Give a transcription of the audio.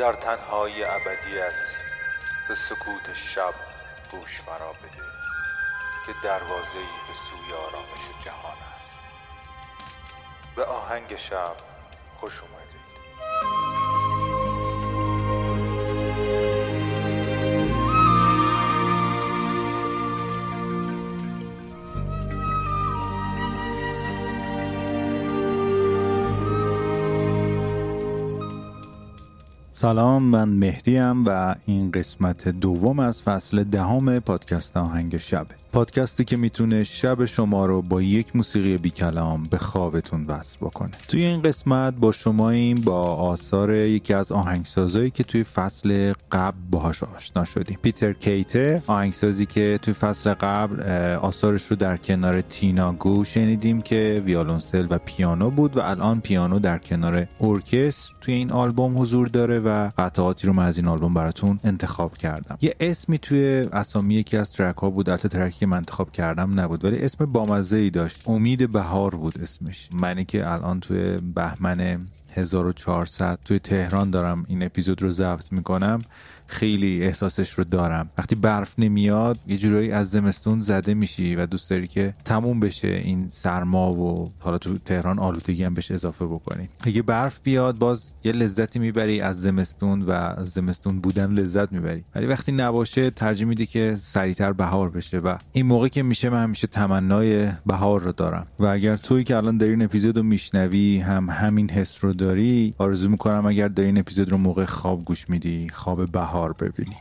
در تنهای ابدیت به سکوت شب گوش مرا بده که دروازه‌ای به سوی آرامش جهان است. به آهنگ شب خوش سلام من مهدیم و این قسمت دوم از فصل دهم پادکست آهنگ شب پادکستی که می‌تونه شب شما رو با یک موسیقی بی کلام به خوابتون وصل بکنه. توی این قسمت با شماییم با آثار یکی از آهنگسازایی که توی فصل قبل باهاش آشنا شدیم. پیتر کیتر آهنگسازی که توی فصل قبل آثارش رو در کنار تینا گو شنیدیم که ویالونسل و پیانو بود و الان پیانو در کنار ارکستر توی این آلبوم حضور داره و قطعاتی رو من از این آلبوم براتون انتخاب کردم. یه اسمی توی اسامی یکی از ترک ها بود البته ترکی که من انتخاب کردم نبود ولی اسم بامزه ای داشت. امید بهار بود اسمش. منی که الان توی بهمن 1400 توی تهران دارم این اپیزود رو ضبط می‌کنم. خیلی احساسش رو دارم. وقتی برف نمیاد یه جورایی از زمستون زده میشی و دوست داری که تموم بشه این سرما و حالا تو تهران آلودگی هم بهش اضافه بکنی. اگه برف بیاد باز یه لذتی می‌بری از زمستون و از زمستون بودن لذت می‌بری. ولی وقتی نباشه ترجیح میدی که سریعتر بهار بشه و این موقع که میشه من همیشه تمنای بهار رو دارم. و اگر توی که الان داری این اپیزود رو میشنوی هم همین حس رو داری آرزو می‌کنم اگر داری این اپیزود رو موقع خواب گوش میدی خواب بهار ببینی.